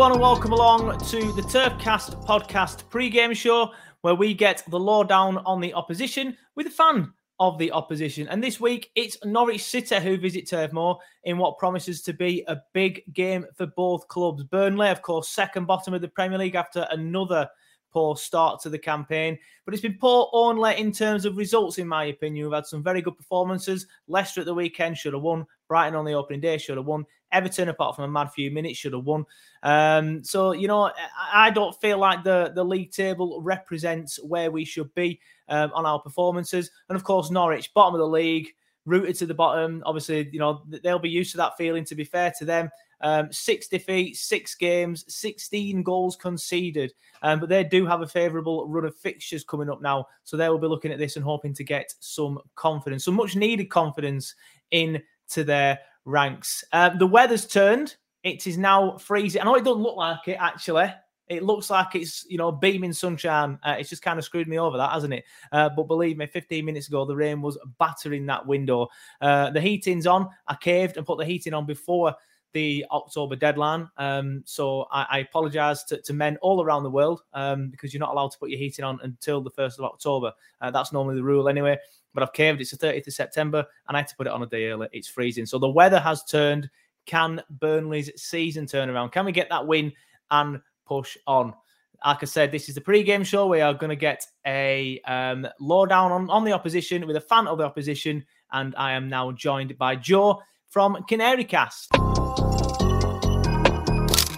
Everyone, and welcome along to the Turfcast podcast pre-game show, where we get the lowdown on the opposition with a fan of the opposition. And this week, it's Norwich City who visit Turf Moor in what promises to be a big game for both clubs. Burnley, of course, second bottom of the Premier League after another poor start to the campaign. But it's been poor only in terms of results, in my opinion. We've had some very good performances. Leicester at the weekend should have won. Brighton on the opening day should have won. Everton, apart from a mad few minutes, should have won. Um, so, you know, I- don't feel like the, the league table represents where we should be um, on our performances. And of course, Norwich, bottom of the league, rooted to the bottom. Obviously, you know, they'll be used to that feeling, to be fair to them. Um, six defeats, six games, 16 goals conceded. Um, but they do have a favourable run of fixtures coming up now. So they will be looking at this and hoping to get some confidence, some much needed confidence into their ranks. Um, the weather's turned. It is now freezing. I know it doesn't look like it, actually. It looks like it's, you know, beaming sunshine. Uh, it's just kind of screwed me over that, hasn't it? Uh, but believe me, 15 minutes ago, the rain was battering that window. Uh, the heating's on. I caved and put the heating on before the October deadline. Um, so I, I apologise to, to men all around the world um, because you're not allowed to put your heating on until the 1st of October. Uh, that's normally the rule anyway. But I've caved. It's the 30th of September and I had to put it on a day early. It's freezing. So the weather has turned. Can Burnley's season turn around? Can we get that win and push on? Like I said, this is the pre-game show. We are going to get a um, lowdown on, on the opposition with a fan of the opposition. And I am now joined by Joe from Canary Cast.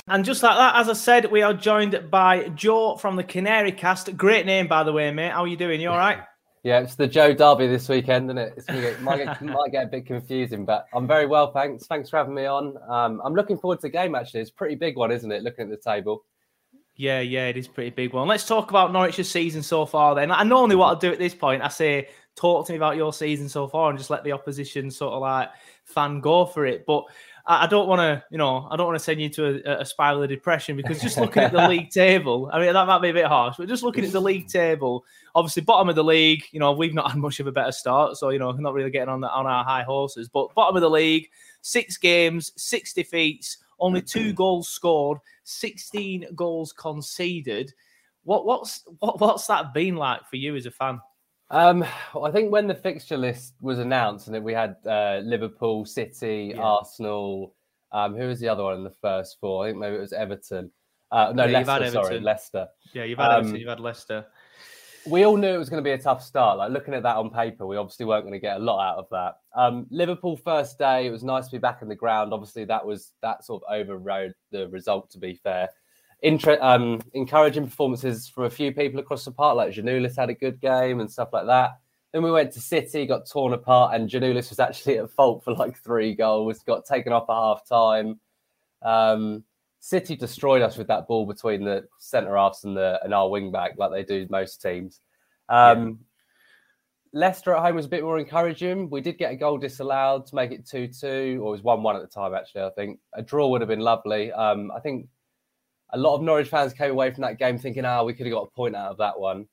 And just like that, as I said, we are joined by Joe from the Canary Cast. Great name, by the way, mate. How are you doing? You all right? Yeah, it's the Joe Derby this weekend, isn't it? It's gonna get, might, get, might get a bit confusing, but I'm very well, thanks. Thanks for having me on. Um, I'm looking forward to the game, actually. It's a pretty big one, isn't it? Looking at the table. Yeah, yeah, it is a pretty big one. Let's talk about Norwich's season so far then. I normally what I'll do at this point, I say, talk to me about your season so far and just let the opposition sort of like fan go for it. But I don't want to, you know, I don't want to send you to a, a spiral of depression because just looking at the league table, I mean, that might be a bit harsh, but just looking at the league table, obviously bottom of the league, you know, we've not had much of a better start, so you know, not really getting on the, on our high horses. But bottom of the league, six games, six defeats, only two goals scored, sixteen goals conceded. What what's what, what's that been like for you as a fan? Um, well, I think when the fixture list was announced and then we had uh, Liverpool, City, Yeah. Arsenal, um, who was the other one in the first four? I think maybe it was Everton. Uh, no, Yeah, you've had Leicester, sorry, Everton. Leicester. Yeah, you've had Um, Everton, you've had Leicester. we all knew it was going to be a tough start. Like looking at that on paper, we obviously weren't going to get a lot out of that. Um, Liverpool first day, it was nice to be back in the ground. Obviously, that was that sort of overrode the result. To be fair, inter- um, encouraging performances from a few people across the park, like Giannoulis had a good game and stuff like that. Then we went to City, got torn apart, and Giannoulis was actually at fault for like three goals, got taken off at half time. Um, City destroyed us with that ball between the centre halves and the and our wing back, like they do most teams. Um, Leicester at home was a bit more encouraging. We did get a goal disallowed to make it 2 2, or it was 1 1 at the time, actually. I think a draw would have been lovely. Um, I think a lot of Norwich fans came away from that game thinking, ah, we could have got a point out of that one.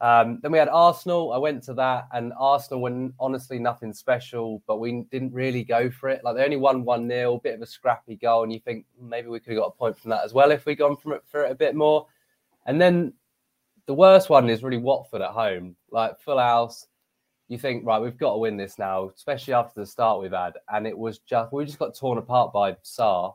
Um, then we had Arsenal. I went to that, and Arsenal were honestly nothing special, but we didn't really go for it. Like they only won 1 0, bit of a scrappy goal, and you think maybe we could have got a point from that as well if we'd gone from it for it a bit more. And then the worst one is really Watford at home, like full house you think, right, we've got to win this now, especially after the start we've had. And it was just, we just got torn apart by Sarr.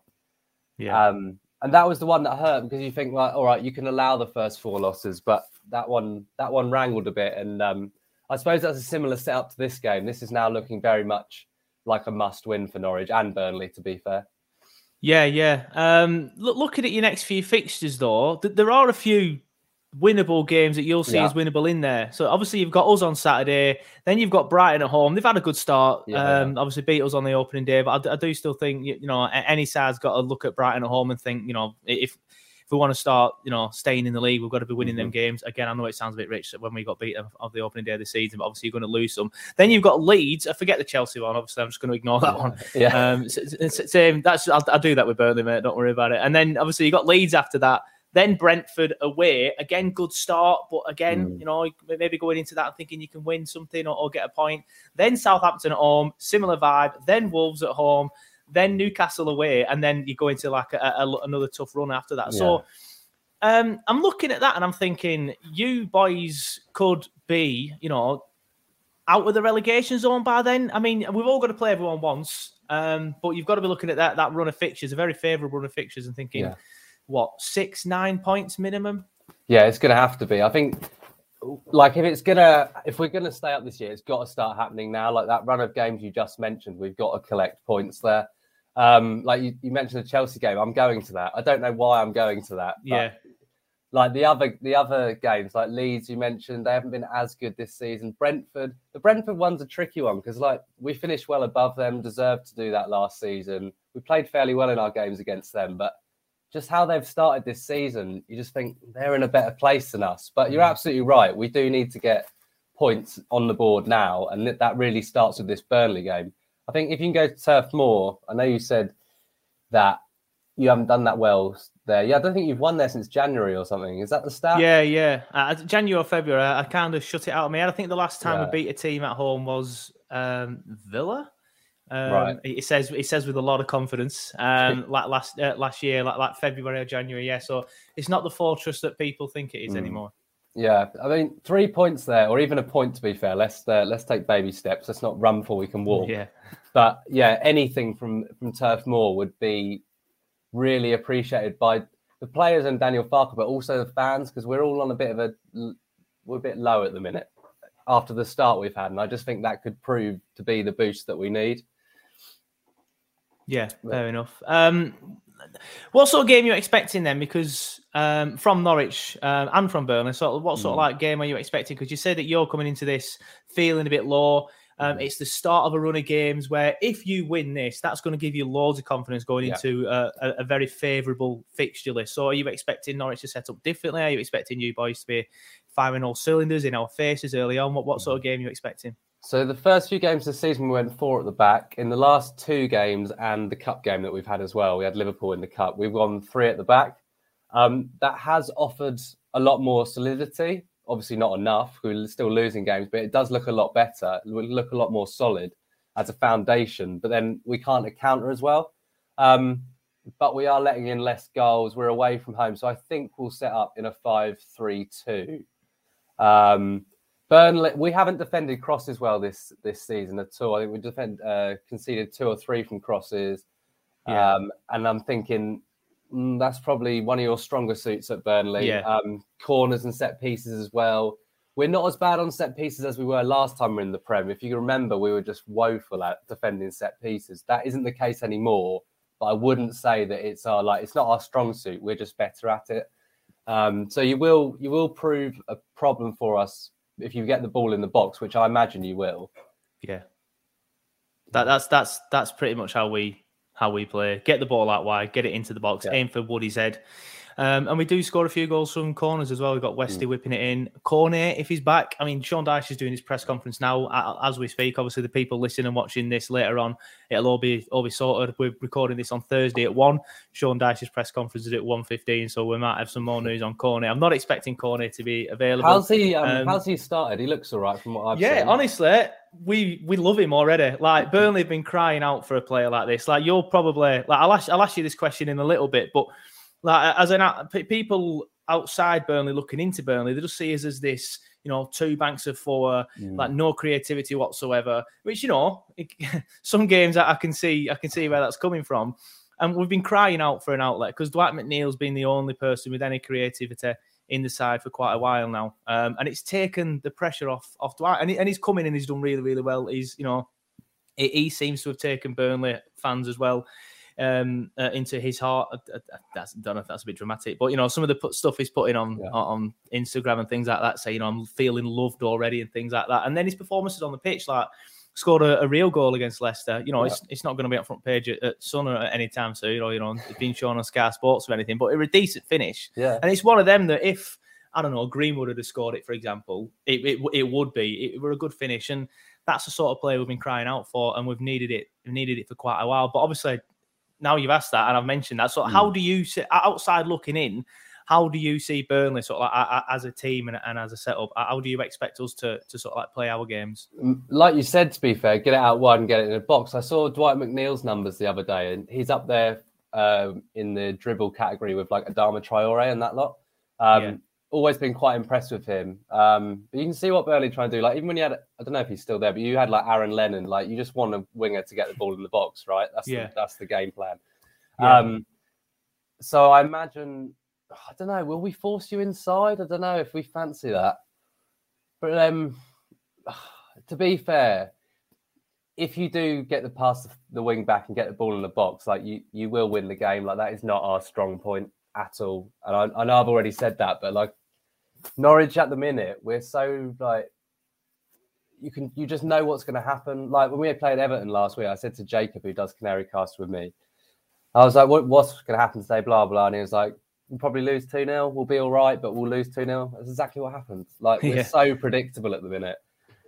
Yeah. Um, and that was the one that hurt because you think, like, all right, you can allow the first four losses, but that one, that one wrangled a bit. And um, I suppose that's a similar setup to this game. This is now looking very much like a must win for Norwich and Burnley, to be fair. Yeah, yeah. Um, look, looking at your next few fixtures, though, th- there are a few winnable games that you'll see Yeah. as winnable in there. So obviously you've got us on Saturday, then you've got Brighton at home. They've had a good start. Yeah. Um, obviously beat us on the opening day, but I do still think you, you know any side's got to look at Brighton at home and think you know if if we want to start you know staying in the league, we've got to be winning Mm-hmm. them games. Again, I know it sounds a bit rich when we got beaten of the opening day of the season, but obviously you're going to lose some. Then you've got Leeds. I forget the Chelsea one. Obviously, I'm just going to ignore that one. Yeah. Um, same. That's I'll, I'll do that with Burnley, mate. Don't worry about it. And then obviously you got Leeds after that. Then Brentford away again, good start, but again, Mm. you know, maybe going into that and thinking you can win something or, or get a point. Then Southampton at home, similar vibe. Then Wolves at home. Then Newcastle away, and then you go into like a, a- another tough run after that. So um, I'm looking at that and I'm thinking, you boys could be, you know, out of the relegation zone by then. I mean, we've all got to play everyone once, um, but you've got to be looking at that that run of fixtures, a very favourable run of fixtures, and thinking, Yeah. What six, nine points minimum? Yeah, it's going to have to be. I think, like, if it's gonna, if we're gonna stay up this year, it's got to start happening now. Like that run of games you just mentioned, we've got to collect points there. Um, like you, you mentioned the Chelsea game, I'm going to that. I don't know why I'm going to that. Yeah, Like the other, the other games, like Leeds, you mentioned, they haven't been as good this season. Brentford, the Brentford one's a tricky one because, like, we finished well above them, deserved to do that last season. We played fairly well in our games against them, but just how they've started this season, you just think they're in a better place than us. But you're absolutely right. We do need to get points on the board now, and that- really starts with this Burnley game. I think if you can go to Turf Moor, I know you said that you haven't done that well there. Yeah, I don't think you've won there since January or something. Is that the stat? yeah, yeah. Uh, January or February, I, I kind of shut it out of my head. I think the last time Yeah. we beat a team at home was um, Villa. Um, Right. It says it says with a lot of confidence. Um, like last uh, last year, like like February or January. Yeah, so it's not the fortress that people think it is Mm. anymore. Yeah, I mean, three points there, or even a point to be fair. Let's uh, let's take baby steps. Let's not run before we can walk. Yeah. But yeah, anything from from Turf Moor would be really appreciated by the players and Daniel Farke, but also the fans because we're all on a bit of a we're a bit low at the minute after the start we've had, and I just think that could prove to be the boost that we need. Yeah, fair enough. Um, what sort of game are you expecting then? Because um, from Norwich um, and from Burnley, so what sort of Mm. like game are you expecting? Because you said that you're coming into this feeling a bit low. Um, Mm. It's the start of a run of games where if you win this, that's going to give you loads of confidence going Yeah. into a, a, a very favourable fixture list. So are you expecting Norwich to set up differently? Are you expecting you boys to be firing all cylinders in our faces early on? What, what sort of game are you expecting? So the first few games this season, we went four at the back. In the last two games and the cup game that we've had as well, we had Liverpool in the cup. We've gone three at the back. Um, that has offered a lot more solidity. Obviously, not enough. We're still losing games, but it does look a lot better. It will look a lot more solid as a foundation. But then we can't counter as well. Um, but we are letting in less goals. We're away from home, so I think we'll set up in a five-three-two. Um, Burnley, we haven't defended crosses well this this season at all. I think we defend uh, conceded two or three from crosses, Yeah. um, and I'm thinking mm, that's probably one of your stronger suits at Burnley. Yeah. Um, corners and set pieces as well. We're not as bad on set pieces as we were last time we are in the Prem. If you remember, we were just woeful at defending set pieces. That isn't the case anymore. but I wouldn't say that it's our like it's not our strong suit. We're just better at it. Um, so you will you will prove a problem for us if you get the ball in the box, which I imagine you will. Yeah, that, that's that's that's pretty much how we how we play. Get the ball out wide, get it into the box, Yeah. aim for Woody's head. Um, and we do score a few goals from corners as well. We've got Westy Mm. whipping it in. Cornet, if he's back, I mean, Sean Dyche is doing his press conference now as we speak. Obviously, the people listening and watching this later on, it'll all be all be sorted. We're recording this on Thursday at one. Sean Dyche's press conference is at one fifteen, so we might have some more news on Cornet. I'm not expecting Cornet to be available. How's he? Um, Um, how's he started? He looks all right from what I've yeah, seen. Yeah, honestly, we we love him already. Like Burnley have been crying out for a player like this. Like you're probably like I'll ask, I'll ask you this question in a little bit, but like as an people outside Burnley looking into Burnley, they just see us as this, you know, two banks of four, Mm. like no creativity whatsoever. Which you know, it, some games I, I can see, I can see where that's coming from. And we've been crying out for an outlet because Dwight McNeil's been the only person with any creativity in the side for quite a while now, um, and it's taken the pressure off off Dwight. And, he, and he's come in and he's done really, really well. He's you know, he, he seems to have taken Burnley fans as well um, uh, into his heart. I, I, that's, don't know if that's a bit dramatic, but you know, some of the put, stuff he's putting on Yeah. on Instagram and things like that, saying you know, I'm feeling loved already and things like that. And then his performances on the pitch, like scored a, a real goal against Leicester. You know, it's it's not going to be on front page at, at Sun or at any time soon, or you know, it's been shown on Sky Sports or anything. But it was a decent finish. Yeah. And it's one of them that if I don't know Greenwood had have scored it, for example, it it, it would be it were a good finish, and that's the sort of play we've been crying out for, and we've needed it we've needed it for quite a while. But obviously, now you've asked that, and I've mentioned that. So how do you see outside looking in? How do you see Burnley sort of like as a team and, and as a setup? How do you expect us to to sort of like play our games? Like you said, to be fair, get it out wide and get it in a box. I saw Dwight McNeil's numbers the other day, and he's up there um, in the dribble category with like Adama Traore and that lot. Um, Yeah. Always been quite impressed with him. Um, but you can see what Burnley trying to do. Like even when you had, I don't know if he's still there, but you had like Aaron Lennon. Like you just want a winger to get the ball in the box, right? That's Yeah. the, that's the game plan. Yeah. Um, so I imagine, I don't know, will we force you inside? I don't know if we fancy that. But um, to be fair, if you do get the pass the wing back and get the ball in the box, like you, you will win the game. Like that is not our strong point at all. And I, I know I've already said that, but like Norwich at the minute, we're so like you can you just know what's going to happen. Like when we played Everton last week, I said to Jacob, who does Canary Cast with me, I was like, what, what's going to happen today? Blah blah, and he was like, we'll probably lose two 0 We'll be all right, but we'll lose two 0 That's exactly what happened. Like we're Yeah. so predictable at the minute.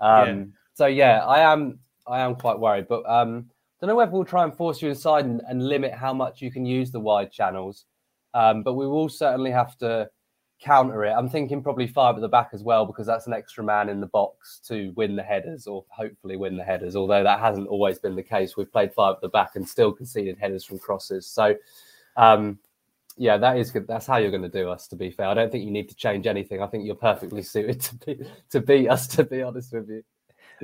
Um, Yeah. So yeah, I am I am quite worried, but um, don't know whether we'll try and force you inside and, and limit how much you can use the wide channels. Um, but we will certainly have to counter it. I'm thinking probably five at the back as well because that's an extra man in the box to win the headers or hopefully win the headers. Although that hasn't always been the case, we've played five at the back and still conceded headers from crosses. So, um, yeah, that is good. That's how you're going to do us. To be fair, I don't think you need to change anything. I think you're perfectly suited to be, to beat us. To be honest with you.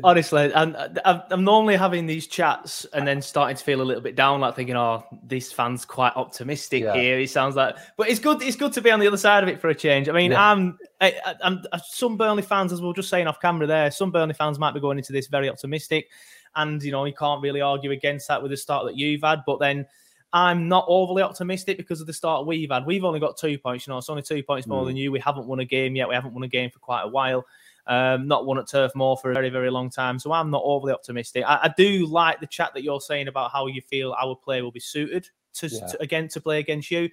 Honestly, and uh, I'm, I'm normally having these chats and then starting to feel a little bit down, like thinking, "Oh, this fan's quite optimistic Yeah. here." He sounds like, but it's good. It's good to be on the other side of it for a change. I mean, Yeah. I'm, I, I- I'm uh, some Burnley fans, as we are just saying off camera there. Some Burnley fans might be going into this very optimistic, and you know, you can't really argue against that with the start that you've had. But then. I'm not overly optimistic because of the start we've had. We've only got two points, you know, it's only two points more Mm. than you. We haven't won a game yet. We haven't won a game for quite a while. Um, not won at Turf Moor for a very, very long time. So I'm not overly optimistic. I, I do like the chat that you're saying about how you feel our play will be suited to, Yeah. to again to play against you.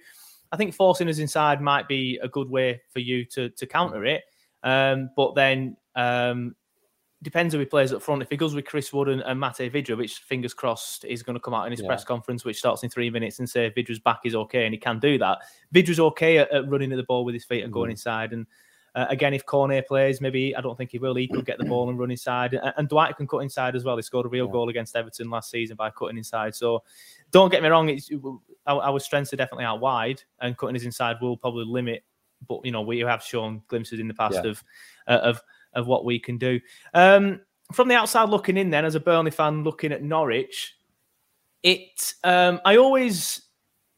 I think forcing us inside might be a good way for you to to counter it. Um, but then um, depends who he plays up front. If he goes with Chris Wood and, and Mate Vydra, which fingers crossed is going to come out in his Yeah. press conference, which starts in three minutes, and say Vydra's back is okay, and he can do that. Vydra's okay at, at running at the ball with his feet and going Mhm. inside. And uh, again, if Cornet plays, maybe I don't think he will. He could get the ball and run inside, and, and Dwight can cut inside as well. He scored a real Yeah. goal against Everton last season by cutting inside. So don't get me wrong, it's our, our strengths are definitely out wide, and cutting his inside will probably limit. But you know, we have shown glimpses in the past Yeah. of uh, of of what we can do. Um, from the outside looking in, then as a Burnley fan looking at Norwich, it um, I always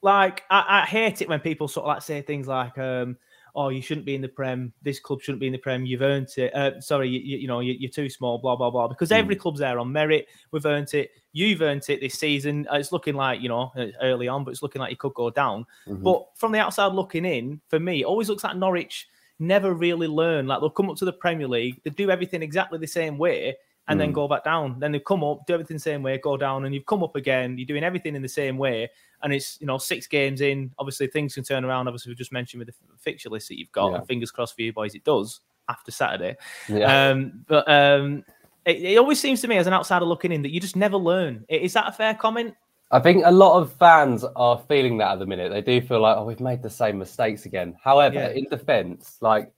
like I, I hate it when people sort of like say things like um, oh, you shouldn't be in the Prem. This club shouldn't be in the Prem. You've earned it. Uh, sorry, you, you know, you, are too small. Blah blah blah. Because every club's there on merit. We've earned it. You've earned it this season. Uh, it's looking like you know early on, but it's looking like you could go down. Mm-hmm. But from the outside looking in, for me, it always looks like Norwich never really learn. Like they'll come up to the Premier League, they do everything exactly the same way, and mm. then go back down. Then they come up, do everything the same way, go down, and you've come up again. You're doing everything in the same way, and it's you know six games in. Obviously, things can turn around. Obviously, we just mentioned with the fixture list that you've got. Yeah. fingers crossed for you boys, it does after Saturday. Yeah. Um, but um, it, it, always seems to me as an outsider looking in that you just never learn. Is that a fair comment? I think a lot of fans are feeling that at the minute. They do feel like, oh, we've made the same mistakes again. However, yeah. in defence, like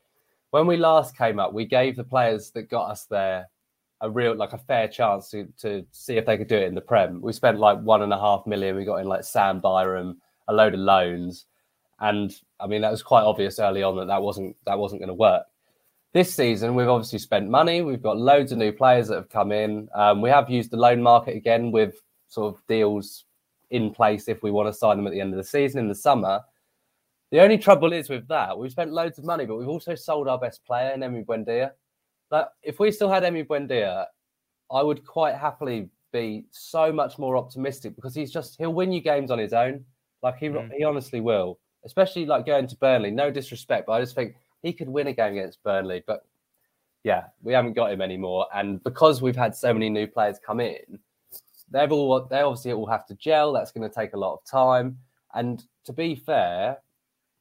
when we last came up, we gave the players that got us there a real like a fair chance to to see if they could do it in the Prem. We spent like one and a half million. We got in like Sam Byram, a load of loans, and I mean that was quite obvious early on that that wasn't that wasn't going to work. This season, we've obviously spent money. We've got loads of new players that have come in. Um, we have used the loan market again with sort of deals in place if we want to sign them at the end of the season in the summer. The only trouble is with that, we've spent loads of money, but we've also sold our best player, Emi Buendia. Like, if we still had Emi Buendia, I would quite happily be so much more optimistic because he's just he'll win you games on his own. Like he mm. he honestly will. Especially like going to Burnley. No disrespect, but I just think he could win a game against Burnley. But yeah, we haven't got him anymore. And because we've had so many new players come in, they've all they obviously all have to gel. That's going to take a lot of time. And to be fair,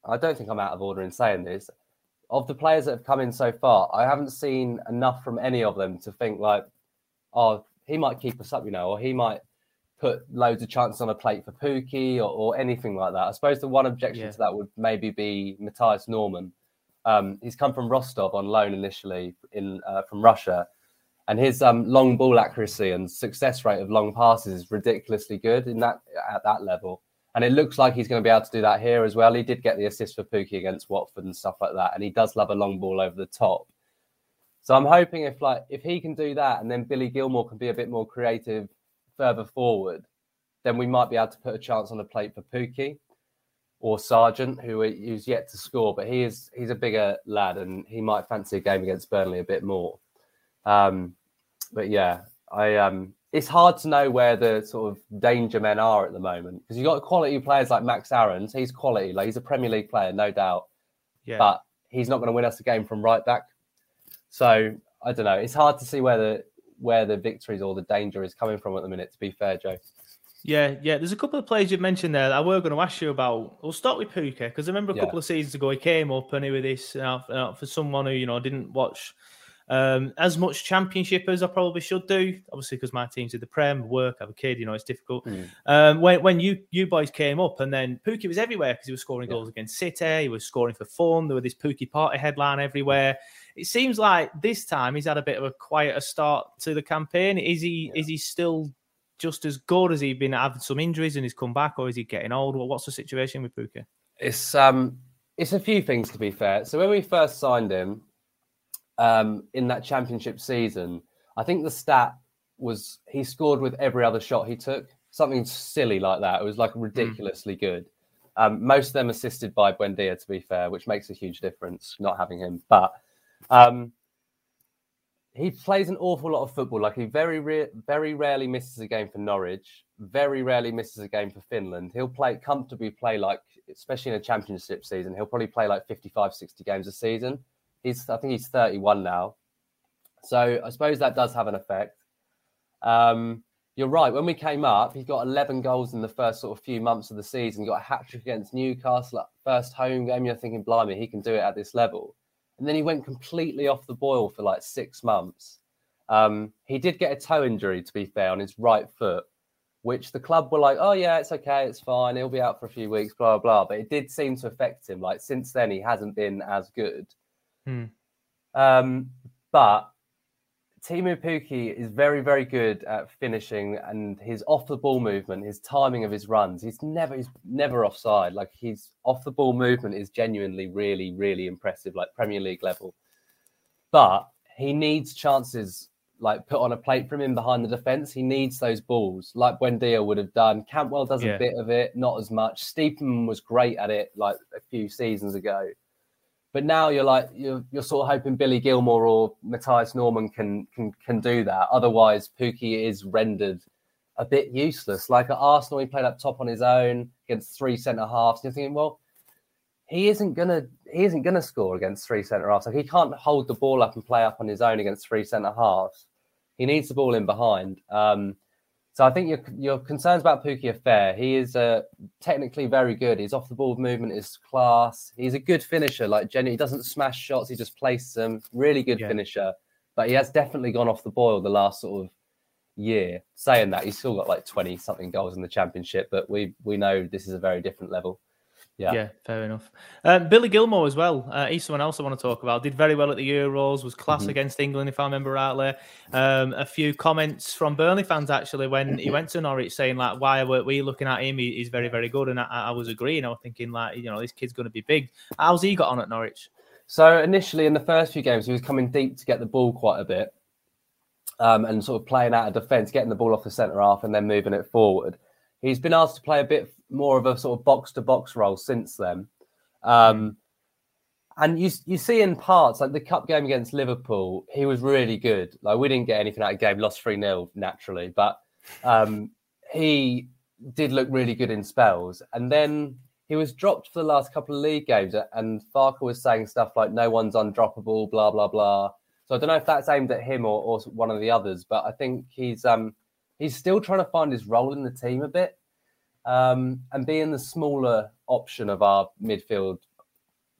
I don't think I'm out of order in saying this. Of the players that have come in so far, I haven't seen enough from any of them to think like, oh, he might keep us up, you know, or he might put loads of chances on a plate for Pukki or, or anything like that. I suppose the one objection yeah. to that would maybe be Mathias Normann. Um, he's come from Rostov on loan initially in uh, from Russia, and his um, long ball accuracy and success rate of long passes is ridiculously good in that at that level. And it looks like he's going to be able to do that here as well. He did get the assist for Pukki against Watford and stuff like that, and he does love a long ball over the top. So I'm hoping if like if he can do that, and then Billy Gilmour can be a bit more creative further forward, then we might be able to put a chance on the plate for Pukki or Sargent, who's yet to score, but he is he's a bigger lad and he might fancy a game against Burnley a bit more. Um, but yeah, I um, it's hard to know where the sort of danger men are at the moment because you've got quality players like Max Aarons. He's quality, like he's a Premier League player, no doubt. Yeah. But he's not going to win us a game from right back. So I don't know. It's hard to see where the where the victories or the danger is coming from at the minute. To be fair, Joe. Yeah, yeah. There's a couple of players you've mentioned there that I were going to ask you about. We'll start with Pukki because I remember a yeah. couple of seasons ago he came up and he was this uh, uh, for someone who you know didn't watch um, as much championship as I probably should do, obviously because my team's in the Prem, work, have a kid, you know, it's difficult. Mm. Um, when when you you boys came up, and then Pukki was everywhere because he was scoring yeah. goals against City, he was scoring for fun. There was this Pukki party headline everywhere. It seems like this time he's had a bit of a quieter start to the campaign. Is he yeah. is he still just as good? Has he been having some injuries and he's come back, or is he getting old? What's the situation with Pukki? It's um, it's a few things to be fair. So when we first signed him, um, in that championship season, I think the stat was he scored with every other shot he took. Something silly like that. It was like hmm. ridiculously mm. good. Um, most of them assisted by Buendia, to be fair, which makes a huge difference not having him. But um, he plays an awful lot of football. Like he very, re- very rarely misses a game for Norwich. Very rarely misses a game for Finland. He'll play comfortably. Play like, especially in a championship season, he'll probably play like 55, 60 games a season. He's I think he's 31 now. So I suppose that does have an effect. Um, you're right. When we came up, he got 11 goals in the first sort of few months of the season. Got a hat trick against Newcastle, first home game. You're thinking, blimey, he can do it at this level. And then he went completely off the boil for like six months. Um, he did get a toe injury, to be fair, on his right foot, which the club were like, oh, yeah, it's okay, it's fine. He'll be out for a few weeks, blah, blah, blah. But it did seem to affect him. Like, since then, he hasn't been as good. Hmm. Um, but Teemu Pukki is very, very good at finishing and his off the ball movement, his timing of his runs. He's never, he's never offside. Like his off the ball movement is genuinely really, really impressive, like Premier League level. But he needs chances like put on a plate from him behind the defense. He needs those balls, like Buendia would have done. Cantwell does yeah. a bit of it, not as much. Stiepermann was great at it like a few seasons ago. But now you're like you're you're sort of hoping Billy Gilmour or Mathias Normann can can can do that. Otherwise, Pukki is rendered a bit useless. Like at Arsenal, he played up top on his own against three centre halves. You're thinking, well, he isn't gonna he isn't gonna score against three centre halves. Like he can't hold the ball up and play up on his own against three centre halves. He needs the ball in behind. Um, so I think your your concerns about Pukki are fair. He is uh, technically very good. His off the ball movement is class. He's a good finisher. Like Jenny, he doesn't smash shots. He just places them. Really good Yeah. finisher. But he has definitely gone off the boil the last sort of year. Saying that, he's still got like twenty something goals in the championship. But we we know this is a very different level. Yeah. Yeah, fair enough. Um, Billy Gilmour as well. Uh, he's someone else I want to talk about. Did very well at the Euros. Was class Mhm. against England, if I remember rightly. Um, a few comments from Burnley fans actually when he went to Norwich, saying like, "Why were we looking at him? He- He's very, very good." And I, I was agreeing. I was thinking like, you know, this kid's going to be big. How's he got on at Norwich? So initially in the first few games, he was coming deep to get the ball quite a bit, um, and sort of playing out of defence, getting the ball off the centre half, and then moving it forward. He's been asked to play a bit more of a sort of box to box role since then, um, and you you see in parts like the cup game against Liverpool, he was really good. Like we didn't get anything out of the game, lost three 0 naturally, but um, he did look really good in spells, and then he was dropped for the last couple of league games, and Farke was saying stuff like "no one's undroppable," blah blah blah. So I don't know if that's aimed at him or, or one of the others, but I think he's um he's still trying to find his role in the team a bit, um, and being the smaller option of our midfield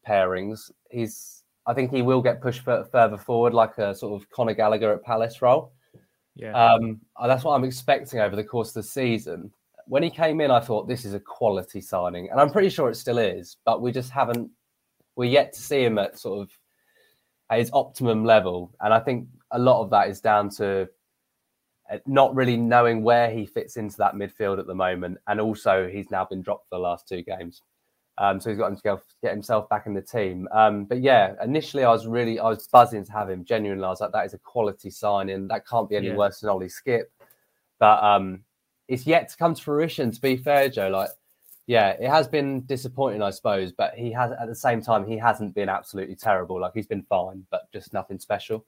pairings, he's I think he will get pushed further forward, like a sort of Conor Gallagher at Palace role. Yeah, Um, and that's what I'm expecting over the course of the season. When he came in, I thought this is a quality signing, and I'm pretty sure it still is. But we just haven't, we're yet to see him at sort of at his optimum level, and I think a lot of that is down to uh, not really knowing where he fits into that midfield at the moment, and also he's now been dropped for the last two games. Um, so he's got to go get himself back in the team. Um, but yeah, initially I was really I was buzzing to have him. Genuinely, I was like, that is a quality signing. That can't be any Yeah. worse than Ollie Skipp. But um, it's yet to come to fruition. To be fair, Joe, like yeah, it has been disappointing, I suppose. But he has at the same time he hasn't been absolutely terrible. Like he's been fine, but just nothing special.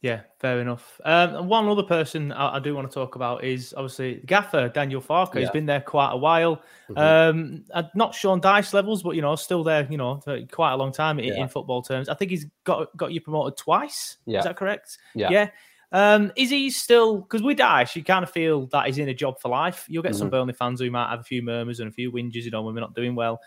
Yeah, fair enough. Um, one other person I, I do want to talk about is obviously Gaffer Daniel Farke. He's Yeah. been there quite a while. Mhm. Um, uh, not Sean Dyche levels, but you know, still there. You know, for quite a long time in, Yeah. in football terms. I think he's got got you promoted twice. Yeah. Is that correct? Yeah. Yeah. Um, is he still because with Dyche, you kind of feel that he's in a job for life. You'll get some Mhm. Burnley fans who might have a few murmurs and a few whinges, you know, when we're not doing well.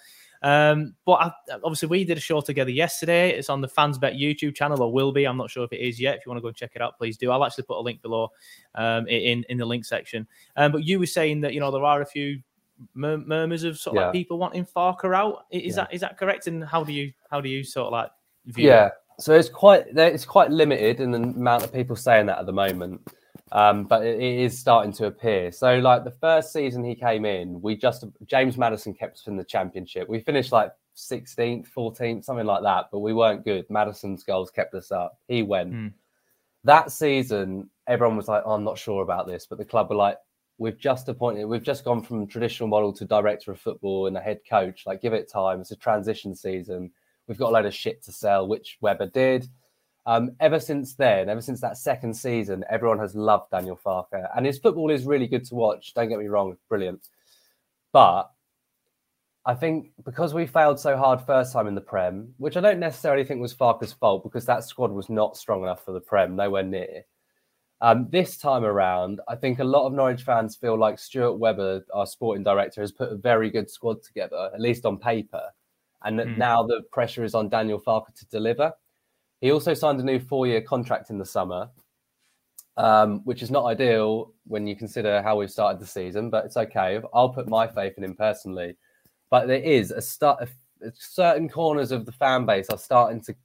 Um, but I, obviously, we did a show together yesterday. It's on the Fans Bet YouTube channel, or will be. I'm not sure if it is yet. If you want to go and check it out, please do. I'll actually put a link below um, in in the link section. Um, but you were saying that you know there are a few mur- murmurs of sort of Yeah. like people wanting Farke out. Is Yeah. that is that correct? And how do you how do you sort of like view? Yeah, it? so it's quite it's quite limited in the amount of people saying that at the moment, um, but it, is starting to appear. So like the first season he came in, we just James Maddison kept us in the championship. We finished like 16th, 14th, something like that, but we weren't good. Maddison's goals kept us up. He went. Hmm. That season, everyone was like, oh, "I'm not sure about this," but the club were like, "We've just appointed. We've just gone from traditional model to director of football and a head coach. Like, give it time. It's a transition season." We've got a load of shit to sell, which Webber did. Um, ever since then, ever since that second season, everyone has loved Daniel Farke, and his football is really good to watch. Don't get me wrong, brilliant. But I think because we failed so hard first time in the Prem, which I don't necessarily think was Farke's fault, because that squad was not strong enough for the Prem, nowhere near. Um, this time around, I think a lot of Norwich fans feel like Stuart Webber, our sporting director, has put a very good squad together, at least on paper, and that Mm. now the pressure is on Daniel Farke to deliver. He also signed a new four-year contract in the summer, um, which is not ideal when you consider how we've started the season, but it's okay. I'll put my faith in him personally. But there is a start. Certain corners of the fan base are starting to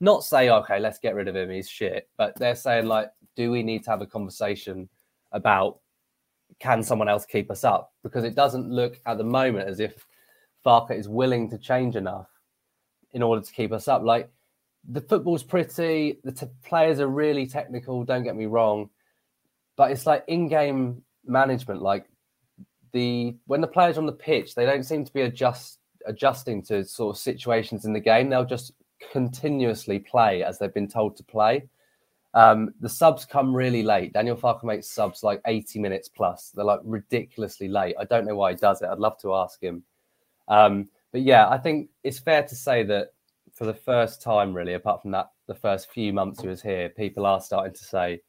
not say, "Okay, let's get rid of him. He's shit," but they're saying, "Like, do we need to have a conversation about can someone else keep us up?" Because it doesn't look at the moment as if Farke is willing to change enough in order to keep us up. Like the football's pretty, the t- players are really technical. Don't get me wrong, but it's like in-game management. Like the when the players on the pitch, they don't seem to be adjust adjusting to sort of situations in the game. They'll just continuously play as they've been told to play. Um, the subs come really late. Daniel Farke makes subs like 80 minutes plus. They're like ridiculously late. I don't know why he does it. I'd love to ask him. Um, but yeah, I think it's fair to say that for the first time, really, apart from that, the first few months he was here, people are starting to say,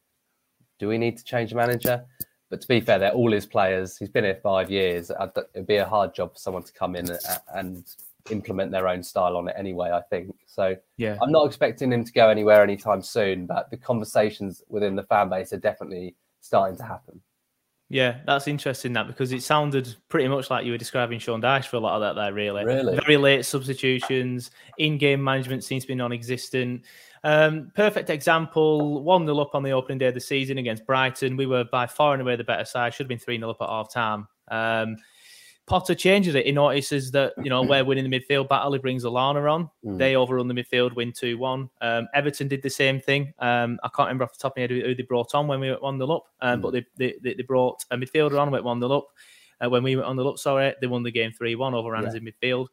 do we need to change the manager? But to be fair, they're all his players. He's been here five years. It'd be a hard job for someone to come in and implement their own style on it anyway, I think. So yeah, I'm not expecting him to go anywhere anytime soon, but the conversations within the fan base are definitely starting to happen. Yeah, that's interesting that because it sounded pretty much like you were describing Sean Dyche for a lot of that there, really. Really? Very late substitutions, in game management seems to be non existent. Um, perfect example 1 0 up on the opening day of the season against Brighton. We were by far and away the better side, should have been 3 0 up at half time. Um, Potter changes it. He notices that you know we're winning the midfield battle. He brings Lallana on. Mm. They overrun the midfield, win two one. Um, Everton did the same thing. Um, I can't remember off the top of my head who, they brought on when we went one 0 up, um, mm. but they, they, they brought a midfielder on went one 0 up. Uh, when we went on the up, sorry, they won the game three one over yeah. in midfield.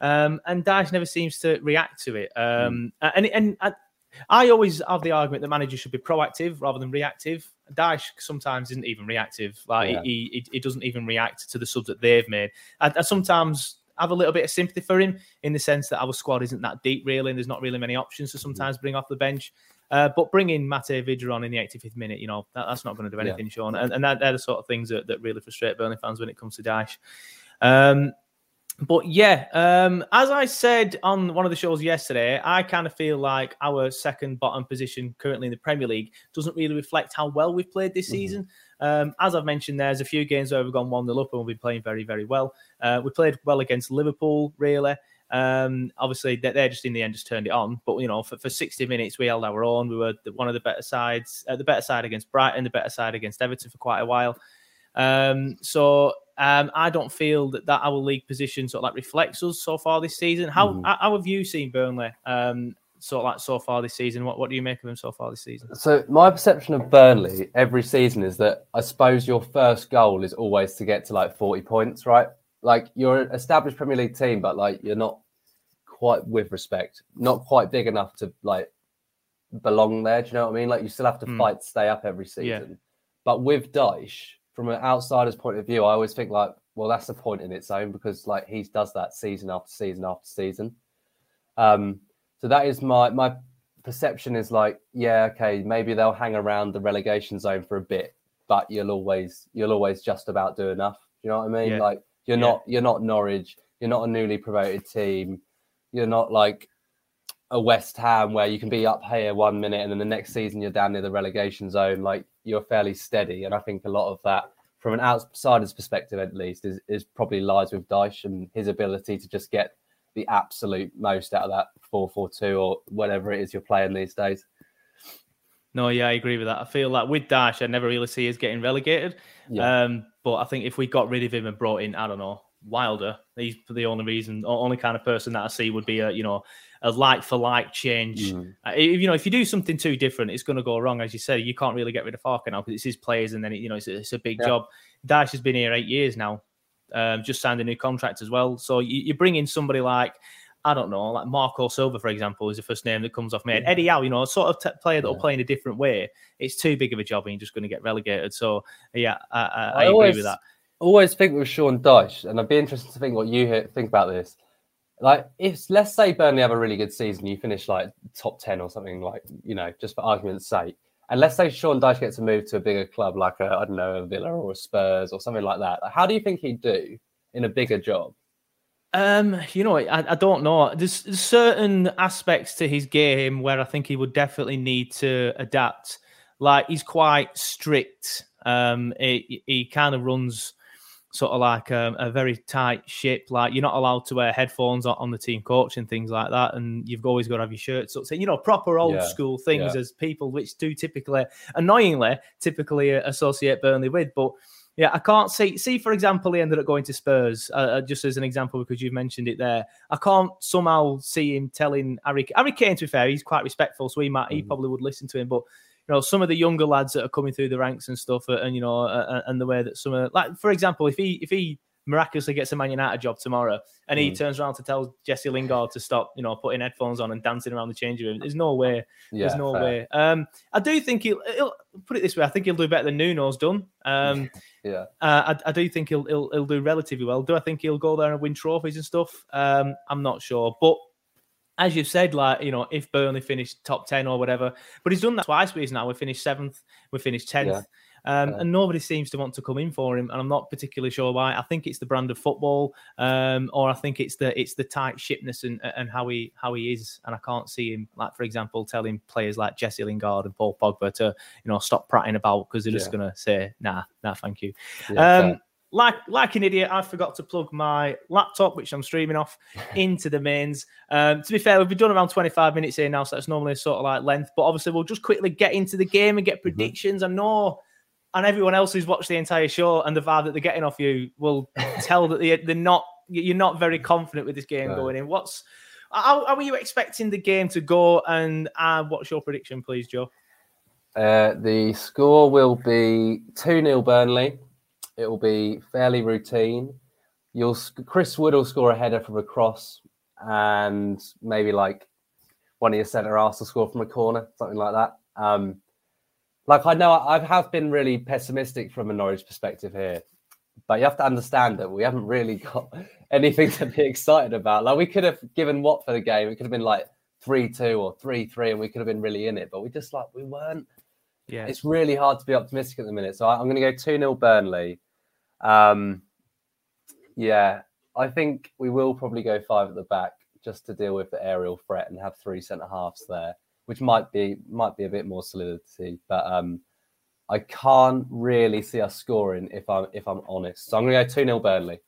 Um, and Dyche never seems to react to it. Um, mm. And and, and I always have the argument that managers should be proactive rather than reactive. Dyche sometimes isn't even reactive. Like yeah. he, he, he doesn't even react to the subs that they've made. I, I, sometimes have a little bit of sympathy for him in the sense that our squad isn't that deep really, and there's not really many options to sometimes bring off the bench. Uh, but bringing Mate Vydra on in the 85th minute, you know, that, that's not going to do anything, yeah. Sean. And, and that, they're the sort of things that, that really frustrate Burnley fans when it comes to Dyche. Um, but yeah, um, as I said on one of the shows yesterday, I kind of feel like our second bottom position currently in the Premier League doesn't really reflect how well we've played this mm-hmm. season. Um, as I've mentioned, there's a few games where we've gone 1 0 up and we've been playing very, very well. Uh, we played well against Liverpool, really. Um, obviously, they're just in the end just turned it on. But you know, for, for 60 minutes, we held our own. We were one of the better sides, uh, the better side against Brighton, the better side against Everton for quite a while. Um, so um, I don't feel that, that our league position sort of like reflects us so far this season. How mm. how have you seen Burnley um, sort of like so far this season? What what do you make of them so far this season? So my perception of Burnley every season is that I suppose your first goal is always to get to like forty points, right? Like you're an established Premier League team, but like you're not quite with respect, not quite big enough to like belong there. Do you know what I mean? Like you still have to mm. fight to stay up every season. Yeah. But with Dyche, from an outsider's point of view, I always think like, well, that's a point in its own because like he does that season after season after season. Um, so that is my my perception is like, yeah, okay, maybe they'll hang around the relegation zone for a bit, but you'll always you'll always just about do enough. You know what I mean? Yeah. Like you're yeah. not you're not Norwich, you're not a newly promoted team, you're not like a West Ham where you can be up here one minute and then the next season you're down near the relegation zone. Like you're fairly steady, and I think a lot of that, from an outsider's perspective at least, is, is probably lies with Dyche and his ability to just get the absolute most out of that four four two or whatever it is you're playing these days. No, yeah, I agree with that. I feel like with Dyche, I never really see us getting relegated. Yeah. Um, but I think if we got rid of him and brought in, I don't know, Wilder, he's for the only reason, only kind of person that I see would be a, you know, a like for like change. Mm. Uh, if, you know, if you do something too different, it's going to go wrong. As you said, you can't really get rid of Farke now because it's his players, and then it, you know it's, it's a big yeah. job. Dyche has been here eight years now, um, just signed a new contract as well. So you, you bring in somebody like. I don't know, like Marco Silva, for example, is the first name that comes off my head. Eddie Howe, you know, a sort of t- player that will play in a different way. It's too big of a job, and you're just going to get relegated. So, yeah, I, I, I, I agree always, with that. Always think with Sean Dyche, and I'd be interested to think what you think about this like if let's say Burnley have a really good season, you finish like top ten or something, like you know, just for argument's sake. And let's say Sean Dyche gets a move to a bigger club, like I don't know, a Villa or a Spurs or something like that. How do you think he'd do in a bigger job? Um, you know, I, I don't know. There's, there's certain aspects to his game where I think he would definitely need to adapt. Like he's quite strict. Um, he, he kind of runs sort of like a, um, a, very tight ship. Like you're not allowed to wear headphones on, the team coach and things like that, and you've always got to have your shirts up. So you know, proper old yeah. school things yeah. as people which do typically, annoyingly, typically associate Burnley with. But yeah, I can't see. See, for example, he ended up going to Spurs, uh, uh just as an example because you've mentioned it there. I can't somehow see him telling Harry. Harry Kane, to be fair, he's quite respectful, so he might, mm-hmm. he probably would listen to him, but you know some of the younger lads that are coming through the ranks and stuff, and you know, and the way that some of like for example, if he if he miraculously gets a Man United job tomorrow, and he Mm. turns around to tell Jesse Lingard to stop, you know, putting headphones on and dancing around the changing room. There's no way. Yeah, There's no fair. way. Um, I do think he'll, he'll put it this way. I think he'll do better than Nuno's done. Um, Yeah. uh, I, I do think he'll, he'll he'll do relatively well. Do I think he'll go there and win trophies and stuff? Um, I'm not sure, but as you've said, like you know, if Burnley finished top ten or whatever, but he's done that twice with us now. We finished seventh, we finished tenth, Yeah. um, Yeah. and nobody seems to want to come in for him. And I'm not particularly sure why. I think it's the brand of football, um, or I think it's the it's the tight shipness and and how he how he is. And I can't see him, like for example, telling players like Jesse Lingard and Paul Pogba to you know stop prattling about because they're just Yeah. gonna say nah, nah, thank you. Um. Like like an idiot, I forgot to plug my laptop, which I'm streaming off, into the mains. Um, to be fair, we've been done around 25 minutes here now, so that's normally a sort of like length. But obviously, we'll just quickly get into the game and get predictions. I know, and everyone else who's watched the entire show and the vibe that they're getting off you will tell that they, they're not. You're not very confident with this game No. going in. What's how, how are you expecting the game to go? And uh, what's your prediction, please, Joe? Uh, the score will be 2 0 Burnley. It will be fairly routine. You'll Chris Wood will score a header from a cross, and maybe like one of your centre halves will score from a corner, something like that. Um, like I know I have been really pessimistic from a Norwich perspective here, but you have to understand that we haven't really got anything to be excited about. Like we could have given Watford a game, it could have been like three two or three three, and we could have been really in it, but we just like we weren't Yeah, it's really hard to be optimistic at the minute. So I- I'm going to go 2 0 Burnley. Um, yeah, I think we will probably go five at the back just to deal with the aerial threat and have three centre halves there, which might be might be a bit more solidity. But um, I can't really see us scoring if I'm if I'm honest. So I'm going to go 2 0 Burnley.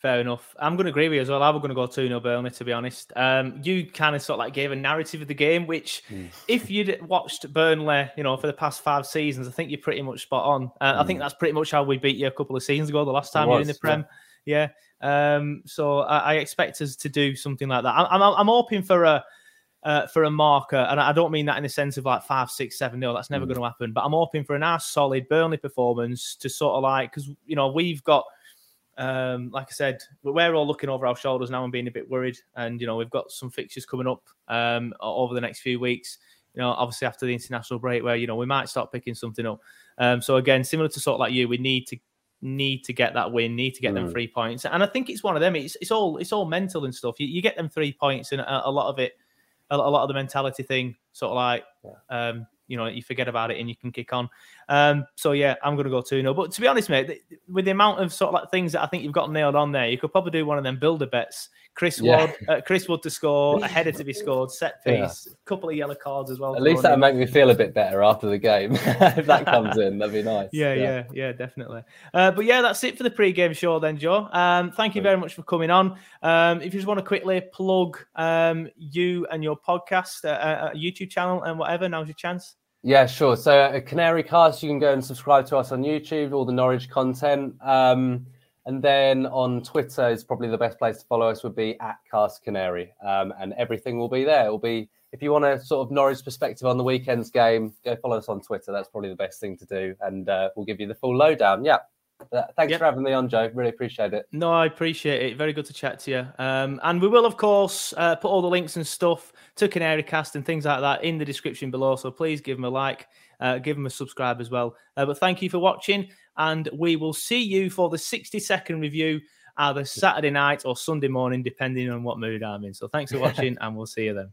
Fair enough. I'm going to agree with you as well. I'm going to go 2 0 Burnley, to be honest. Um, you kind of sort of like gave a narrative of the game, which, if you'd watched Burnley, you know, for the past five seasons, I think you're pretty much spot on. Uh, I think that's pretty much how we beat you a couple of seasons ago, the last time you were in the was, yeah. Prem. Yeah. Um, so I, I expect us to do something like that. I'm, I'm, I'm hoping for a. Uh, for a marker, and I don't mean that in the sense of like five, six, seven nil. That's never going to happen. But I'm hoping for a nice, solid Burnley performance to sort of like because you know we've got um, like I said, we're all looking over our shoulders now and being a bit worried. And you know, we've got some fixtures coming up um, over the next few weeks. You know, obviously after the international break, where you know we might start picking something up. Um, so again, similar to sort of like you, we need to need to get that win, need to get them Mm. three points. And I think it's one of them. It's it's all it's all mental and stuff. You, you get them three points, and a, a lot of it, a, a lot of the mentality thing, sort of like. Um, you know, you forget about it and you can kick on. Um, so yeah, I'm going to go 2 0. But to be honest, mate, th- with the amount of sort of like things that I think you've got nailed on there, you could probably do one of them builder bets. Chris Yeah. Wood, uh, Chris Wood to score, a header to be scored, set piece, a couple of yellow cards as well. At least that'll in. make me feel a bit better after the game. if that comes in, that'd be nice. Yeah, yeah, yeah, definitely. Uh, but yeah, that's it for the pre-game show then, Joe. Um, thank you very much for coming on. Um, if you just want to quickly plug um, you and your podcast, uh, uh, YouTube channel, and whatever, now's your chance. Yeah, sure. So at Canary Cast, you can go and subscribe to us on YouTube, all the Norwich content. Um, and then on Twitter is probably the best place to follow us would be at Cast Canary. Um, and everything will be there. It will be if you want a sort of Norwich perspective on the weekend's game, go follow us on Twitter. That's probably the best thing to do. And uh, we'll give you the full lowdown. Yeah. Thanks Yep. for having me on, Joe. Really appreciate it. No, I appreciate it. Very good to chat to you. Um, and we will, of course, uh, put all the links and stuff to Canary Cast and things like that in the description below. So please give them a like, uh, give them a subscribe as well. Uh, but thank you for watching, and we will see you for the 60 second review either Saturday night or Sunday morning, depending on what mood I'm in. So thanks for watching, and we'll see you then.